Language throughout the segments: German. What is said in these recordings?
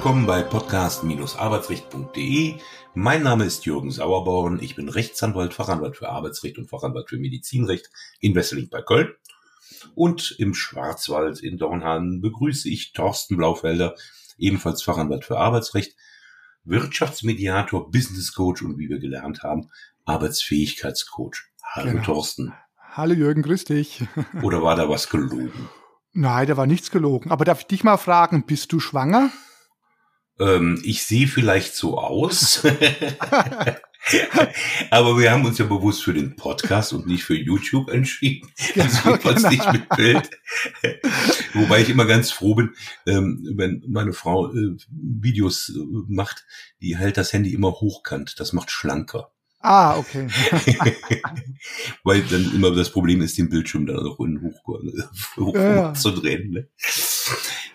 willkommen bei podcast-arbeitsrecht.de. Mein Name ist Jürgen Sauerborn. Ich bin Rechtsanwalt, Fachanwalt für Arbeitsrecht und Fachanwalt für Medizinrecht in Wesseling bei Köln. Und im Schwarzwald in Dornhahn begrüße ich Thorsten Blaufelder, ebenfalls Fachanwalt für Arbeitsrecht, Wirtschaftsmediator, Business Coach und wie wir gelernt haben, Arbeitsfähigkeitscoach. Hallo genau. Thorsten. Hallo Jürgen, grüß dich. Oder war da was gelogen? Nein, da war nichts gelogen. Aber darf ich dich mal fragen, bist du schwanger? Ähm, ich sehe vielleicht so aus. Aber wir haben uns ja bewusst für den Podcast und nicht für YouTube entschieden. Genau, Deswegen genau. nicht mit Bild. Wobei ich immer ganz froh bin, ähm, wenn meine Frau äh, Videos äh, macht, die hält das Handy immer hochkant. Das macht schlanker. Ah, okay. Weil dann immer das Problem ist, den Bildschirm dann auch in hoch, hoch ja. zu drehen. Ne?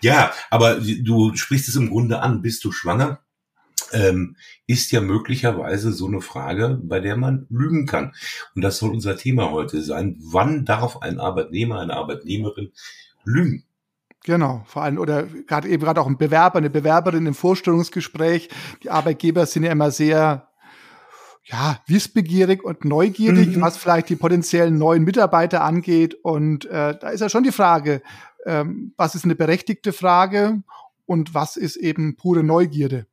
Ja, aber du sprichst es im Grunde an. Bist du schwanger? Ähm, ist ja möglicherweise so eine Frage, bei der man lügen kann. Und das soll unser Thema heute sein. Wann darf ein Arbeitnehmer, eine Arbeitnehmerin lügen? Genau, vor allem, oder gerade eben gerade auch ein Bewerber, eine Bewerberin im Vorstellungsgespräch. Die Arbeitgeber sind ja immer sehr ja, wissbegierig und neugierig, mhm. was vielleicht die potenziellen neuen Mitarbeiter angeht. Und äh, da ist ja schon die Frage, ähm, was ist eine berechtigte Frage und was ist eben pure Neugierde.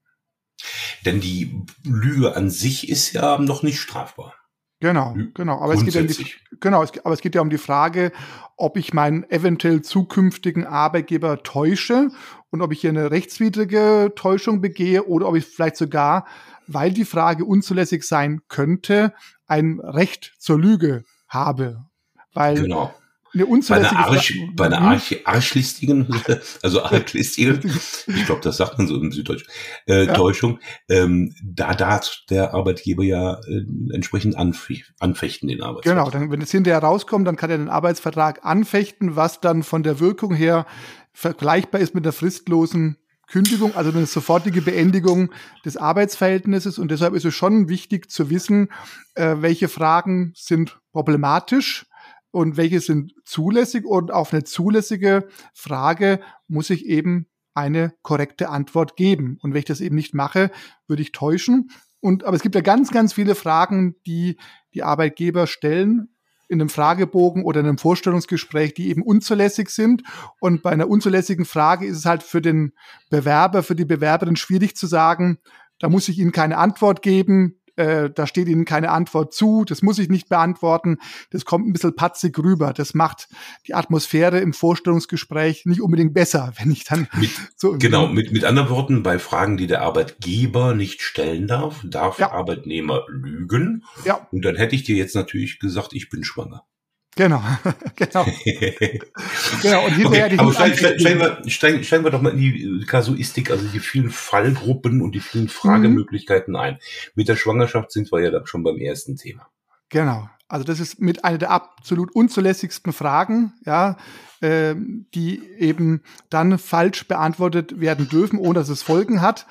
Denn die Lüge an sich ist ja noch nicht strafbar. Genau, genau. Aber es geht ja um die, genau, es, aber es geht ja um die Frage, ob ich meinen eventuell zukünftigen Arbeitgeber täusche und ob ich hier eine rechtswidrige Täuschung begehe oder ob ich vielleicht sogar weil die Frage unzulässig sein könnte, ein Recht zur Lüge habe. Weil genau. Eine unzulässige bei einer, Arsch, bei einer Arsch, Arschlistigen, also Arschlistigen, ich glaube, das sagt man so im Süddeutsch, äh, ja. Täuschung, ähm, da darf der Arbeitgeber ja äh, entsprechend anfechten, den Arbeitsvertrag. Genau, dann, wenn es hinterher rauskommt, dann kann er den Arbeitsvertrag anfechten, was dann von der Wirkung her vergleichbar ist mit der fristlosen Kündigung, also eine sofortige Beendigung des Arbeitsverhältnisses. Und deshalb ist es schon wichtig zu wissen, äh, welche Fragen sind problematisch und welche sind zulässig. Und auf eine zulässige Frage muss ich eben eine korrekte Antwort geben. Und wenn ich das eben nicht mache, würde ich täuschen. Und, aber es gibt ja ganz, ganz viele Fragen, die die Arbeitgeber stellen, in einem Fragebogen oder in einem Vorstellungsgespräch, die eben unzulässig sind. Und bei einer unzulässigen Frage ist es halt für den Bewerber, für die Bewerberin schwierig zu sagen, da muss ich Ihnen keine Antwort geben, äh, da steht Ihnen keine Antwort zu, das muss ich nicht beantworten, das kommt ein bisschen patzig rüber. Das macht die Atmosphäre im Vorstellungsgespräch nicht unbedingt besser, wenn ich dann mit, so. Genau, mit, mit anderen Worten, bei Fragen, die der Arbeitgeber nicht stellen darf, darf ja. Arbeitnehmer lügen. Ja. Und dann hätte ich dir jetzt natürlich gesagt, ich bin schwanger. Genau, genau. genau, und hinterher okay, Aber steigen, steigen, wir, steigen, steigen wir doch mal in die Kasuistik, also die vielen Fallgruppen und die vielen Fragemöglichkeiten mhm. ein. Mit der Schwangerschaft sind wir ja da schon beim ersten Thema. Genau. Also das ist mit einer der absolut unzulässigsten Fragen, ja, äh, die eben dann falsch beantwortet werden dürfen, ohne dass es Folgen hat.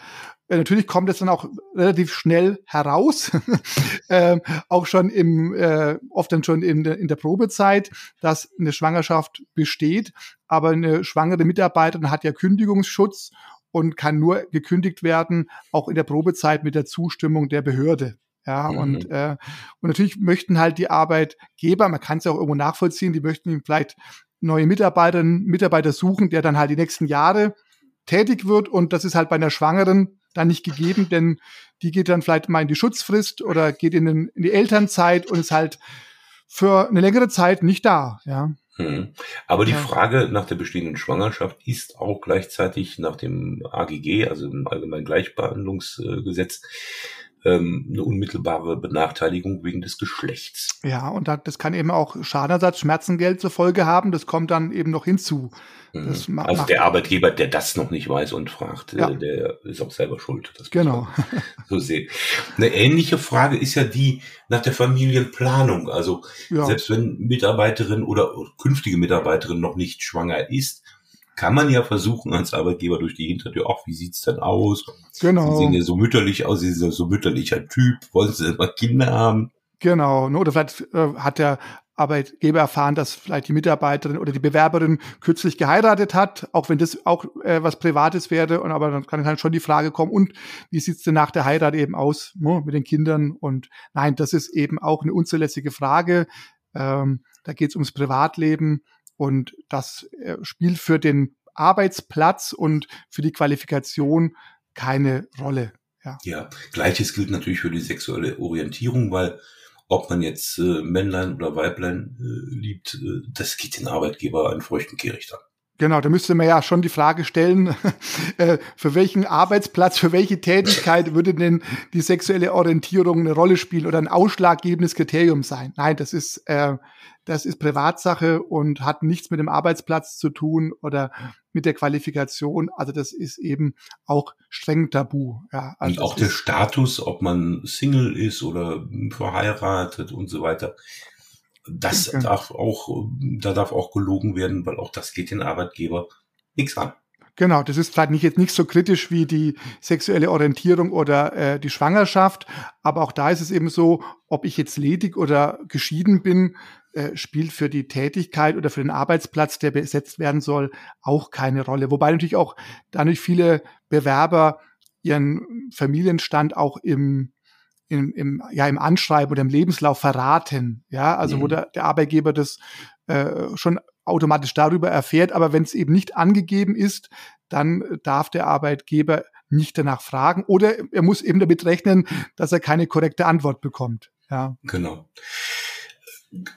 Äh, natürlich kommt es dann auch relativ schnell heraus, äh, auch schon im, äh, oft dann schon in, in der Probezeit, dass eine Schwangerschaft besteht. Aber eine schwangere Mitarbeiterin hat ja Kündigungsschutz und kann nur gekündigt werden, auch in der Probezeit mit der Zustimmung der Behörde. Ja, mhm. und, äh, und natürlich möchten halt die Arbeitgeber, man kann es ja auch irgendwo nachvollziehen, die möchten vielleicht neue Mitarbeiterinnen, Mitarbeiter suchen, der dann halt die nächsten Jahre tätig wird. Und das ist halt bei einer Schwangeren dann nicht gegeben, denn die geht dann vielleicht mal in die Schutzfrist oder geht in, den, in die Elternzeit und ist halt für eine längere Zeit nicht da, ja. Hm. Aber die ja. Frage nach der bestehenden Schwangerschaft ist auch gleichzeitig nach dem AGG, also im Allgemeinen Gleichbehandlungsgesetz, ähm, eine unmittelbare Benachteiligung wegen des Geschlechts. Ja, und das kann eben auch Schadenersatz, Schmerzengeld zur Folge haben. Das kommt dann eben noch hinzu. Mhm. also der Arbeitgeber, der das noch nicht weiß und fragt, ja. der ist auch selber schuld. genau. so sehen. Eine ähnliche Frage ist ja die nach der Familienplanung. Also ja. selbst wenn Mitarbeiterin oder künftige Mitarbeiterin noch nicht schwanger ist, kann man ja versuchen als Arbeitgeber durch die Hintertür, ach, wie sieht's denn aus? Genau. Sie sehen ja so mütterlich aus, Sie sind ja so mütterlicher Typ, wollen Sie immer Kinder haben? Genau, oder vielleicht äh, hat der Arbeitgeber erfahren, dass vielleicht die Mitarbeiterin oder die Bewerberin kürzlich geheiratet hat, auch wenn das auch äh, was Privates wäre. Und aber dann kann halt schon die Frage kommen, und wie sieht's denn nach der Heirat eben aus ne, mit den Kindern? Und nein, das ist eben auch eine unzulässige Frage. Ähm, da geht's ums Privatleben und das äh, spielt für den Arbeitsplatz und für die Qualifikation keine Rolle. Ja. ja, gleiches gilt natürlich für die sexuelle Orientierung, weil ob man jetzt äh, Männlein oder Weiblein äh, liebt, äh, das geht den Arbeitgeber einen feuchten Kehricht an. Genau, da müsste man ja schon die Frage stellen, äh, für welchen Arbeitsplatz, für welche Tätigkeit würde denn die sexuelle Orientierung eine Rolle spielen oder ein ausschlaggebendes Kriterium sein? Nein, das ist, äh, das ist Privatsache und hat nichts mit dem Arbeitsplatz zu tun oder mit der Qualifikation. Also das ist eben auch streng tabu. Ja, also und auch der Status, ob man Single ist oder verheiratet und so weiter. Das okay. darf auch, da darf auch gelogen werden, weil auch das geht den Arbeitgeber nichts an. Genau, das ist vielleicht nicht jetzt nicht so kritisch wie die sexuelle Orientierung oder äh, die Schwangerschaft, aber auch da ist es eben so, ob ich jetzt ledig oder geschieden bin, äh, spielt für die Tätigkeit oder für den Arbeitsplatz, der besetzt werden soll, auch keine Rolle. Wobei natürlich auch dadurch viele Bewerber ihren Familienstand auch im im, im, ja, im Anschreiben oder im Lebenslauf verraten. Ja, also mhm. wo der, der Arbeitgeber das äh, schon automatisch darüber erfährt. Aber wenn es eben nicht angegeben ist, dann darf der Arbeitgeber nicht danach fragen oder er muss eben damit rechnen, dass er keine korrekte Antwort bekommt. Ja. Genau.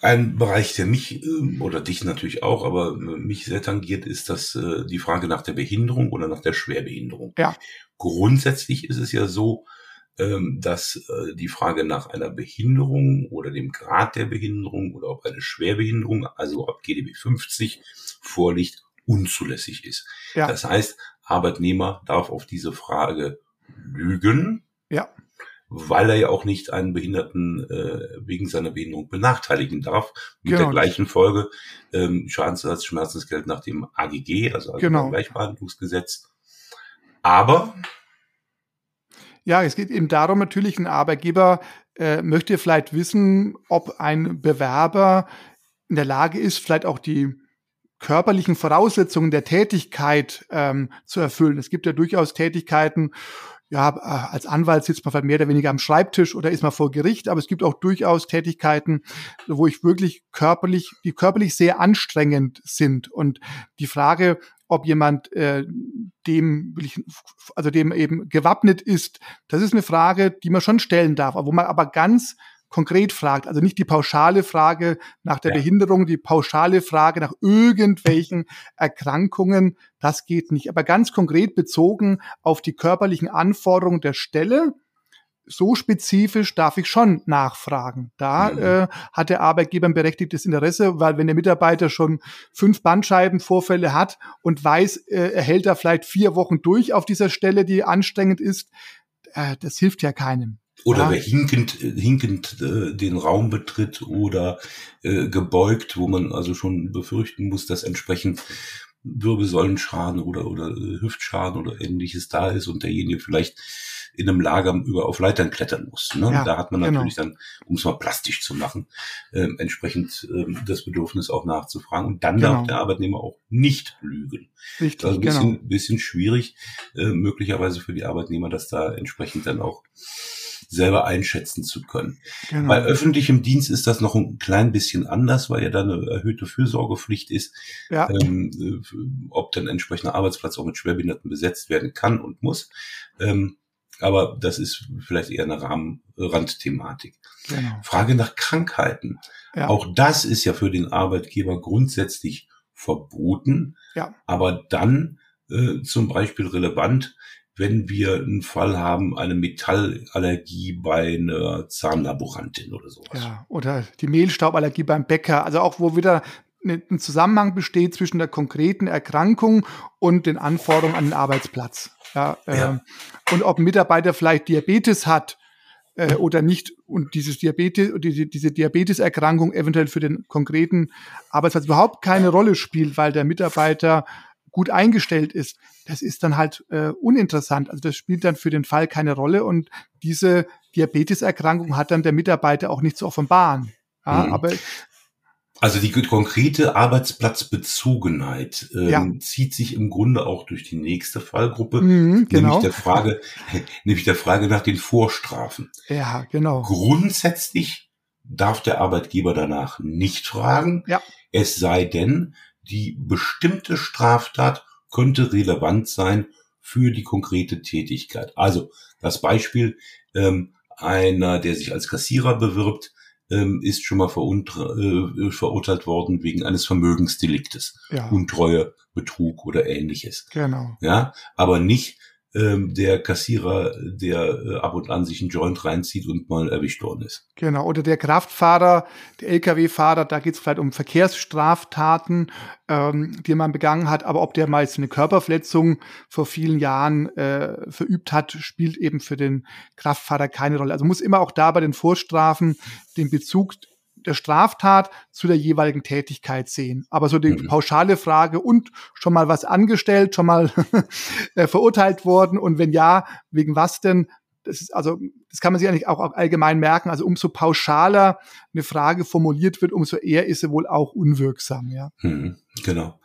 Ein Bereich, der mich ähm, oder dich natürlich auch, aber äh, mich sehr tangiert, ist das äh, die Frage nach der Behinderung oder nach der Schwerbehinderung. Ja. Grundsätzlich ist es ja so, dass äh, die Frage nach einer Behinderung oder dem Grad der Behinderung oder ob eine Schwerbehinderung, also ab GDB 50 vorliegt, unzulässig ist. Ja. Das heißt, Arbeitnehmer darf auf diese Frage lügen. Ja. Weil er ja auch nicht einen Behinderten äh, wegen seiner Behinderung benachteiligen darf. Mit genau. der gleichen Folge ähm, Schadensersatz, Schmerzensgeld nach dem AGG, also, also genau. Gleichbehandlungsgesetz. Aber ja, es geht eben darum, natürlich ein Arbeitgeber äh, möchte vielleicht wissen, ob ein Bewerber in der Lage ist, vielleicht auch die körperlichen Voraussetzungen der Tätigkeit ähm, zu erfüllen. Es gibt ja durchaus Tätigkeiten, ja, äh, als Anwalt sitzt man vielleicht mehr oder weniger am Schreibtisch oder ist man vor Gericht, aber es gibt auch durchaus Tätigkeiten, wo ich wirklich körperlich, die körperlich sehr anstrengend sind. Und die Frage, ob jemand äh, dem, also dem eben gewappnet ist, das ist eine Frage, die man schon stellen darf, wo man aber ganz konkret fragt, also nicht die pauschale Frage nach der ja. Behinderung, die pauschale Frage nach irgendwelchen Erkrankungen, das geht nicht, aber ganz konkret bezogen auf die körperlichen Anforderungen der Stelle, so spezifisch darf ich schon nachfragen. Da mhm. äh, hat der Arbeitgeber ein berechtigtes Interesse, weil wenn der Mitarbeiter schon fünf Bandscheibenvorfälle hat und weiß, äh, er hält da vielleicht vier Wochen durch auf dieser Stelle, die anstrengend ist, äh, das hilft ja keinem. Oder ja. wer hinkend, hinkend äh, den Raum betritt oder äh, gebeugt, wo man also schon befürchten muss, dass entsprechend Wirbelsäulenschaden oder, oder äh, Hüftschaden oder ähnliches da ist und derjenige vielleicht in einem Lager über auf Leitern klettern muss. Ne? Ja, da hat man genau. natürlich dann, um es mal plastisch zu machen, äh, entsprechend äh, das Bedürfnis auch nachzufragen. Und dann genau. darf der Arbeitnehmer auch nicht lügen. Richtig, also ein bisschen, genau. bisschen schwierig, äh, möglicherweise für die Arbeitnehmer, das da entsprechend dann auch selber einschätzen zu können. Genau. Bei öffentlichem Dienst ist das noch ein klein bisschen anders, weil ja da eine erhöhte Fürsorgepflicht ist, ja. ähm, äh, ob dann entsprechender Arbeitsplatz auch mit Schwerbehinderten besetzt werden kann und muss. Ähm, aber das ist vielleicht eher eine Rahmen Randthematik. Genau. Frage nach Krankheiten. Ja. Auch das ist ja für den Arbeitgeber grundsätzlich verboten, ja. aber dann äh, zum Beispiel relevant, wenn wir einen Fall haben, eine Metallallergie bei einer Zahnlaborantin oder sowas. Ja, oder die Mehlstauballergie beim Bäcker, also auch wo wieder ein Zusammenhang besteht zwischen der konkreten Erkrankung und den Anforderungen an den Arbeitsplatz. Ja, ja. Ähm, und ob ein Mitarbeiter vielleicht Diabetes hat äh, oder nicht und dieses Diabetes, diese, diese Diabeteserkrankung eventuell für den konkreten Arbeitsplatz überhaupt keine Rolle spielt, weil der Mitarbeiter gut eingestellt ist, das ist dann halt äh, uninteressant. Also das spielt dann für den Fall keine Rolle und diese Diabeteserkrankung hat dann der Mitarbeiter auch nicht zu offenbaren. Ja, mhm. aber also die konkrete Arbeitsplatzbezogenheit ähm, ja. zieht sich im Grunde auch durch die nächste Fallgruppe, mhm, genau. nämlich der Frage, nämlich der Frage nach den Vorstrafen. Ja, genau. Grundsätzlich darf der Arbeitgeber danach nicht fragen, ja. es sei denn, die bestimmte Straftat könnte relevant sein für die konkrete Tätigkeit. Also das Beispiel ähm, einer, der sich als Kassierer bewirbt, ähm, ist schon mal äh, verurteilt worden wegen eines Vermögensdeliktes. Ja. Untreue, Betrug oder ähnliches. Genau. Ja, aber nicht ähm, der Kassierer, der äh, ab und an sich einen Joint reinzieht und mal erwischt worden ist. Genau, oder der Kraftfahrer, der Lkw-Fahrer, da geht es vielleicht um Verkehrsstraftaten, ähm, die man begangen hat, aber ob der mal jetzt eine Körperverletzung vor vielen Jahren äh, verübt hat, spielt eben für den Kraftfahrer keine Rolle. Also muss immer auch da bei den Vorstrafen den Bezug der Straftat zu der jeweiligen Tätigkeit sehen. Aber so die mhm. pauschale Frage und schon mal was angestellt, schon mal äh, verurteilt worden und wenn ja, wegen was denn? Das ist also, das kann man sich eigentlich auch allgemein merken. Also umso pauschaler eine Frage formuliert wird, umso eher ist sie wohl auch unwirksam. Ja. Mhm, genau.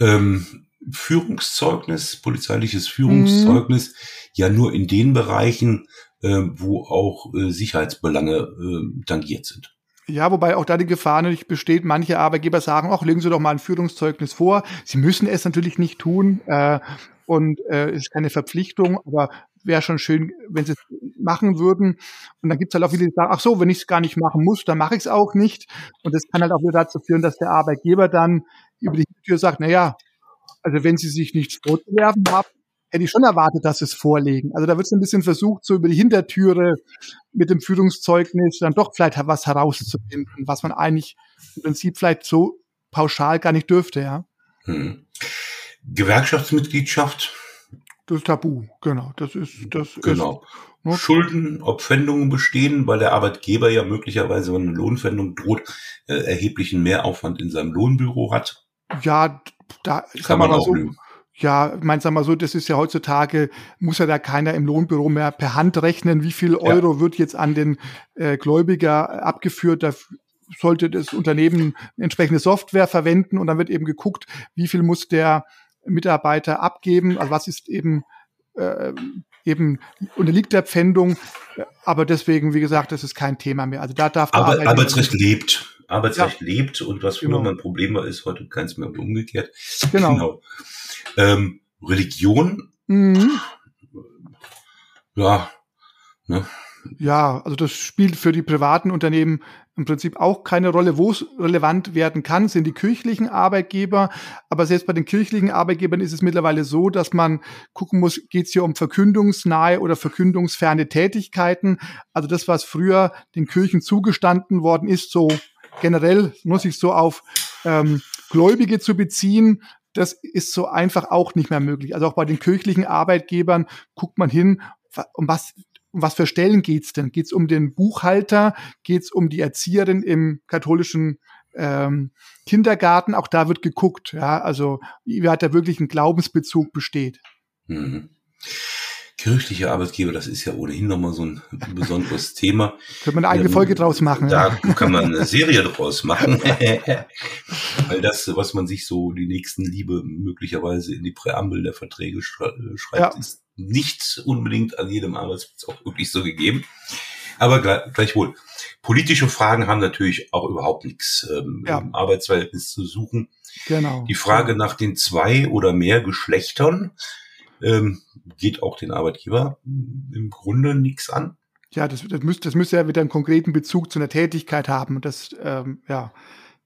Ähm, Führungszeugnis, polizeiliches Führungszeugnis, mhm. ja nur in den Bereichen, äh, wo auch äh, Sicherheitsbelange äh, tangiert sind. Ja, wobei auch da die Gefahr natürlich besteht, manche Arbeitgeber sagen, ach, legen Sie doch mal ein Führungszeugnis vor. Sie müssen es natürlich nicht tun äh, und äh, ist keine Verpflichtung, aber wäre schon schön, wenn Sie es machen würden. Und dann gibt es halt auch viele, die sagen, ach so, wenn ich es gar nicht machen muss, dann mache ich es auch nicht. Und das kann halt auch wieder dazu führen, dass der Arbeitgeber dann über die Tür sagt, na ja, also wenn Sie sich nichts vorzuwerfen haben, hätte ich schon erwartet, dass sie es vorlegen. Also da wird es ein bisschen versucht, so über die Hintertüre mit dem Führungszeugnis dann doch vielleicht was herauszufinden, was man eigentlich im Prinzip vielleicht so pauschal gar nicht dürfte, ja. Hm. Gewerkschaftsmitgliedschaft. Das ist Tabu, genau. Das ist, das genau. Ist, ne? Schulden, ob Pfändungen bestehen, weil der Arbeitgeber ja möglicherweise, wenn eine Lohnpfändung droht, äh, erheblichen Mehraufwand in seinem Lohnbüro hat. Ja, da kann man, man auch so, lügen. Ja, ich meine, sag mal so, das ist ja heutzutage, muss ja da keiner im Lohnbüro mehr per Hand rechnen, wie viel Euro ja. wird jetzt an den äh, Gläubiger abgeführt. Da sollte das Unternehmen entsprechende Software verwenden und dann wird eben geguckt, wie viel muss der Mitarbeiter abgeben, also was ist eben äh, eben unterliegt der Pfändung, aber deswegen, wie gesagt, das ist kein Thema mehr. Also da darf aber, Arbeitsrecht lebt. Arbeitsrecht ja. lebt und was früher genau. ein Problem war, ist heute keins mehr umgekehrt. Genau. genau. Ähm, Religion, mhm. ja, ne? Ja, also das spielt für die privaten Unternehmen im Prinzip auch keine Rolle. Wo es relevant werden kann, sind die kirchlichen Arbeitgeber. Aber selbst bei den kirchlichen Arbeitgebern ist es mittlerweile so, dass man gucken muss, geht es hier um verkündungsnahe oder verkündungsferne Tätigkeiten. Also das, was früher den Kirchen zugestanden worden ist, so generell muss ich so auf ähm, Gläubige zu beziehen, das ist so einfach auch nicht mehr möglich. Also auch bei den kirchlichen Arbeitgebern guckt man hin, um was, um was für Stellen geht's denn? Geht's um den Buchhalter? Geht's um die Erzieherin im katholischen ähm, Kindergarten? Auch da wird geguckt, ja, also wie hat da wirklich ein Glaubensbezug besteht. Mhm kirchliche Arbeitgeber, das ist ja ohnehin nochmal so ein besonderes Thema. Könnte man eine eigene ähm, Folge draus machen. Da ja. kann man eine Serie draus machen. Weil das, was man sich so die nächsten Liebe möglicherweise in die Präambel der Verträge äh, schreibt, ja. ist nicht unbedingt an jedem Arbeitsplatz auch wirklich so gegeben. Aber gleichwohl. Politische Fragen haben natürlich auch überhaupt nichts ähm, ja. im Arbeitsverhältnis zu suchen. Genau. Die Frage nach den zwei oder mehr Geschlechtern ähm, geht auch den Arbeitgeber im Grunde nichts an. Ja, das, das, müsste, das müsste ja wieder einen konkreten Bezug zu einer Tätigkeit haben. Und das, ähm, ja,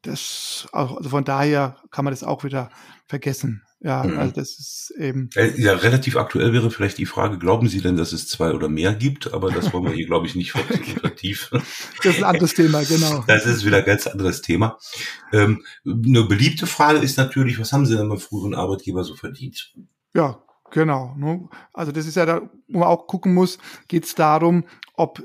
das, also von daher kann man das auch wieder vergessen. Ja, mhm. also das ist eben. Äh, ja, relativ aktuell wäre vielleicht die Frage, glauben Sie denn, dass es zwei oder mehr gibt? Aber das wollen wir hier, glaube ich, nicht vertiefen. Das ist ein anderes Thema, genau. Das ist wieder ein ganz anderes Thema. Ähm, eine beliebte Frage ist natürlich, was haben Sie denn beim früheren Arbeitgeber so verdient? Ja, Genau. Ne? Also das ist ja da, wo man auch gucken muss, geht es darum, ob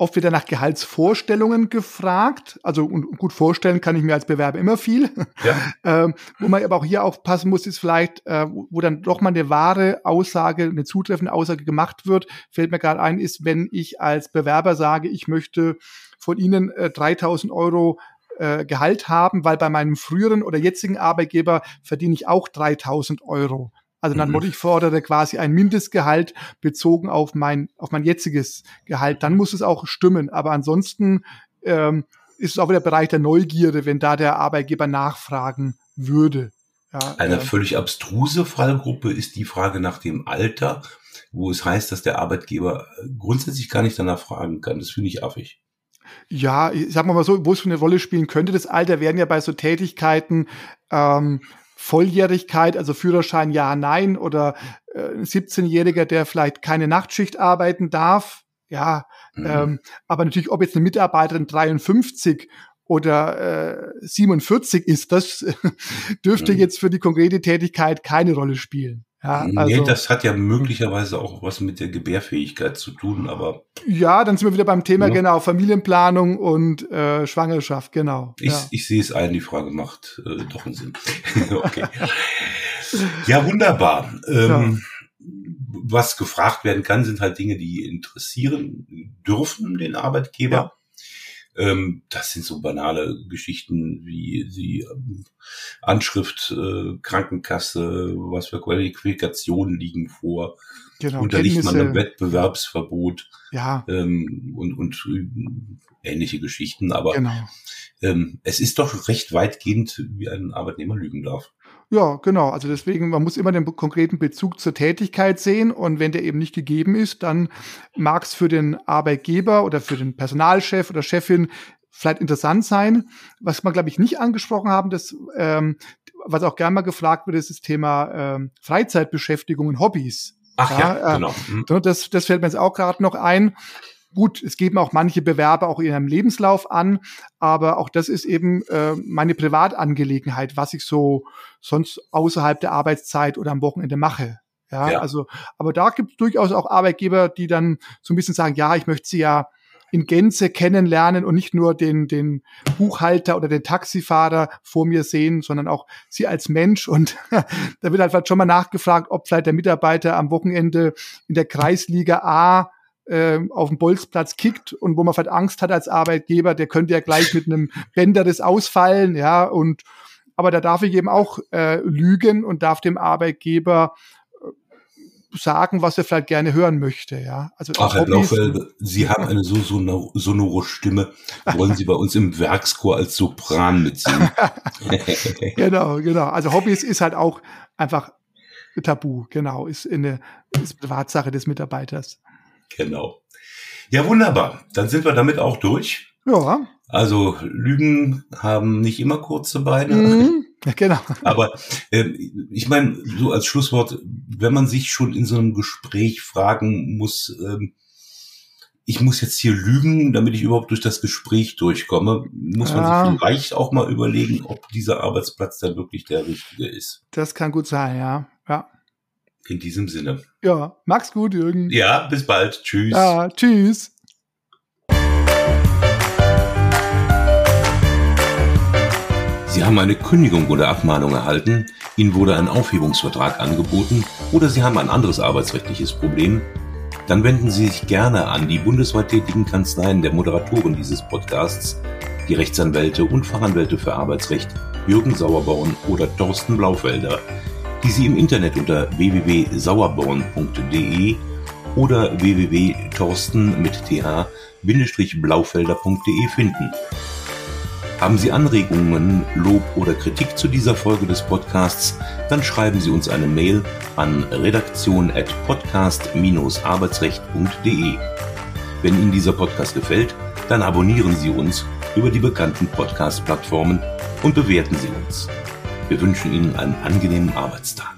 oft wird nach Gehaltsvorstellungen gefragt. Also und gut vorstellen kann ich mir als Bewerber immer viel. Ja. ähm, wo man aber auch hier aufpassen muss, ist vielleicht, äh, wo dann doch mal eine wahre Aussage, eine zutreffende Aussage gemacht wird, fällt mir gerade ein, ist, wenn ich als Bewerber sage, ich möchte von Ihnen äh, 3000 Euro äh, Gehalt haben, weil bei meinem früheren oder jetzigen Arbeitgeber verdiene ich auch 3000 Euro. Also dann mhm. ich fordere quasi ein Mindestgehalt bezogen auf mein, auf mein jetziges Gehalt. Dann muss es auch stimmen. Aber ansonsten ähm, ist es auch wieder Bereich der Neugierde, wenn da der Arbeitgeber nachfragen würde. Ja, Eine äh, völlig abstruse Fallgruppe ist die Frage nach dem Alter, wo es heißt, dass der Arbeitgeber grundsätzlich gar nicht danach fragen kann. Das finde ich affig. Ja, ich sag mal so, wo es für eine Rolle spielen könnte, das Alter werden ja bei so Tätigkeiten ähm, Volljährigkeit, also Führerschein ja, nein, oder äh, 17-Jähriger, der vielleicht keine Nachtschicht arbeiten darf. Ja, mhm. ähm, aber natürlich, ob jetzt eine Mitarbeiterin 53 oder äh, 47 ist, das dürfte mhm. jetzt für die konkrete Tätigkeit keine Rolle spielen. Ja, also, nee, das hat ja möglicherweise auch was mit der Gebärfähigkeit zu tun, aber. Ja, dann sind wir wieder beim Thema, ja. genau, Familienplanung und äh, Schwangerschaft, genau. Ich, ja. ich sehe es ein, die Frage macht äh, doch einen Sinn. okay. ja, wunderbar. Ähm. Was gefragt werden kann, sind halt Dinge, die interessieren dürfen den Arbeitgeber. Ähm, das sind so banale Geschichten wie die ähm, Anschrift, äh, Krankenkasse, was für Qualifikationen liegen vor. Genau, Unterliegt Kenntnisse. man einem Wettbewerbsverbot ja. ähm, und, und äh, ähnliche Geschichten. Aber genau. ähm, es ist doch recht weitgehend, wie ein Arbeitnehmer lügen darf. Ja, genau. Also deswegen, man muss immer den konkreten Bezug zur Tätigkeit sehen und wenn der eben nicht gegeben ist, dann mag es für den Arbeitgeber oder für den Personalchef oder Chefin vielleicht interessant sein. Was wir, glaube ich, nicht angesprochen haben, das, ähm, was auch gerne mal gefragt wird, ist das Thema ähm, Freizeitbeschäftigung und Hobbys. Ach ja, ja äh, genau. Mhm. Das, das fällt mir jetzt auch gerade noch ein. Gut, es geben auch manche Bewerber auch in ihrem Lebenslauf an, aber auch das ist eben äh, meine Privatangelegenheit, was ich so sonst außerhalb der Arbeitszeit oder am Wochenende mache. Ja, ja. also, aber da gibt es durchaus auch Arbeitgeber, die dann so ein bisschen sagen, ja, ich möchte sie ja in Gänze kennenlernen und nicht nur den, den Buchhalter oder den Taxifahrer vor mir sehen, sondern auch sie als Mensch. Und da wird halt schon mal nachgefragt, ob vielleicht der Mitarbeiter am Wochenende in der Kreisliga A äh, auf dem Bolzplatz kickt und wo man vielleicht Angst hat als Arbeitgeber, der könnte ja gleich mit einem Bänderriss ausfallen, ja, und aber da darf ich eben auch äh, lügen und darf dem Arbeitgeber äh, sagen, was er vielleicht gerne hören möchte, ja. Also Ach, Herr Blaufeld, Sie haben eine so, so sonore Stimme. Wollen Sie bei uns im Werkschor als Sopran mitsingen? genau, genau. Also Hobbys ist halt auch einfach Tabu, genau, ist eine ist Privatsache des Mitarbeiters. Genau. Ja, wunderbar. Dann sind wir damit auch durch. Ja. Also Lügen haben nicht immer kurze Beine. Mhm, genau. Aber äh, ich meine, so als Schlusswort, wenn man sich schon in so einem Gespräch fragen muss, äh, ich muss jetzt hier lügen, damit ich überhaupt durch das Gespräch durchkomme, muss man ja. sich vielleicht auch mal überlegen, ob dieser Arbeitsplatz dann wirklich der richtige ist. Das kann gut sein, ja. Ja. In diesem Sinne. Ja, mach's gut, Jürgen. Ja, bis bald. Tschüss. Ja, tschüss. Sie haben eine Kündigung oder Abmahnung erhalten, Ihnen wurde ein Aufhebungsvertrag angeboten oder Sie haben ein anderes arbeitsrechtliches Problem, dann wenden Sie sich gerne an die bundesweit tätigen Kanzleien der Moderatoren dieses Podcasts, die Rechtsanwälte und Fachanwälte für Arbeitsrecht Jürgen Sauerborn oder Thorsten Blaufelder die Sie im Internet unter www.sauerborn.de oder www.torsten mit th-blaufelder.de finden. Haben Sie Anregungen, Lob oder Kritik zu dieser Folge des Podcasts, dann schreiben Sie uns eine Mail an redaktion@podcast-arbeitsrecht.de. Wenn Ihnen dieser Podcast gefällt, dann abonnieren Sie uns über die bekannten Podcast-Plattformen und bewerten Sie uns. Wir wünschen Ihnen einen angenehmen Arbeitstag.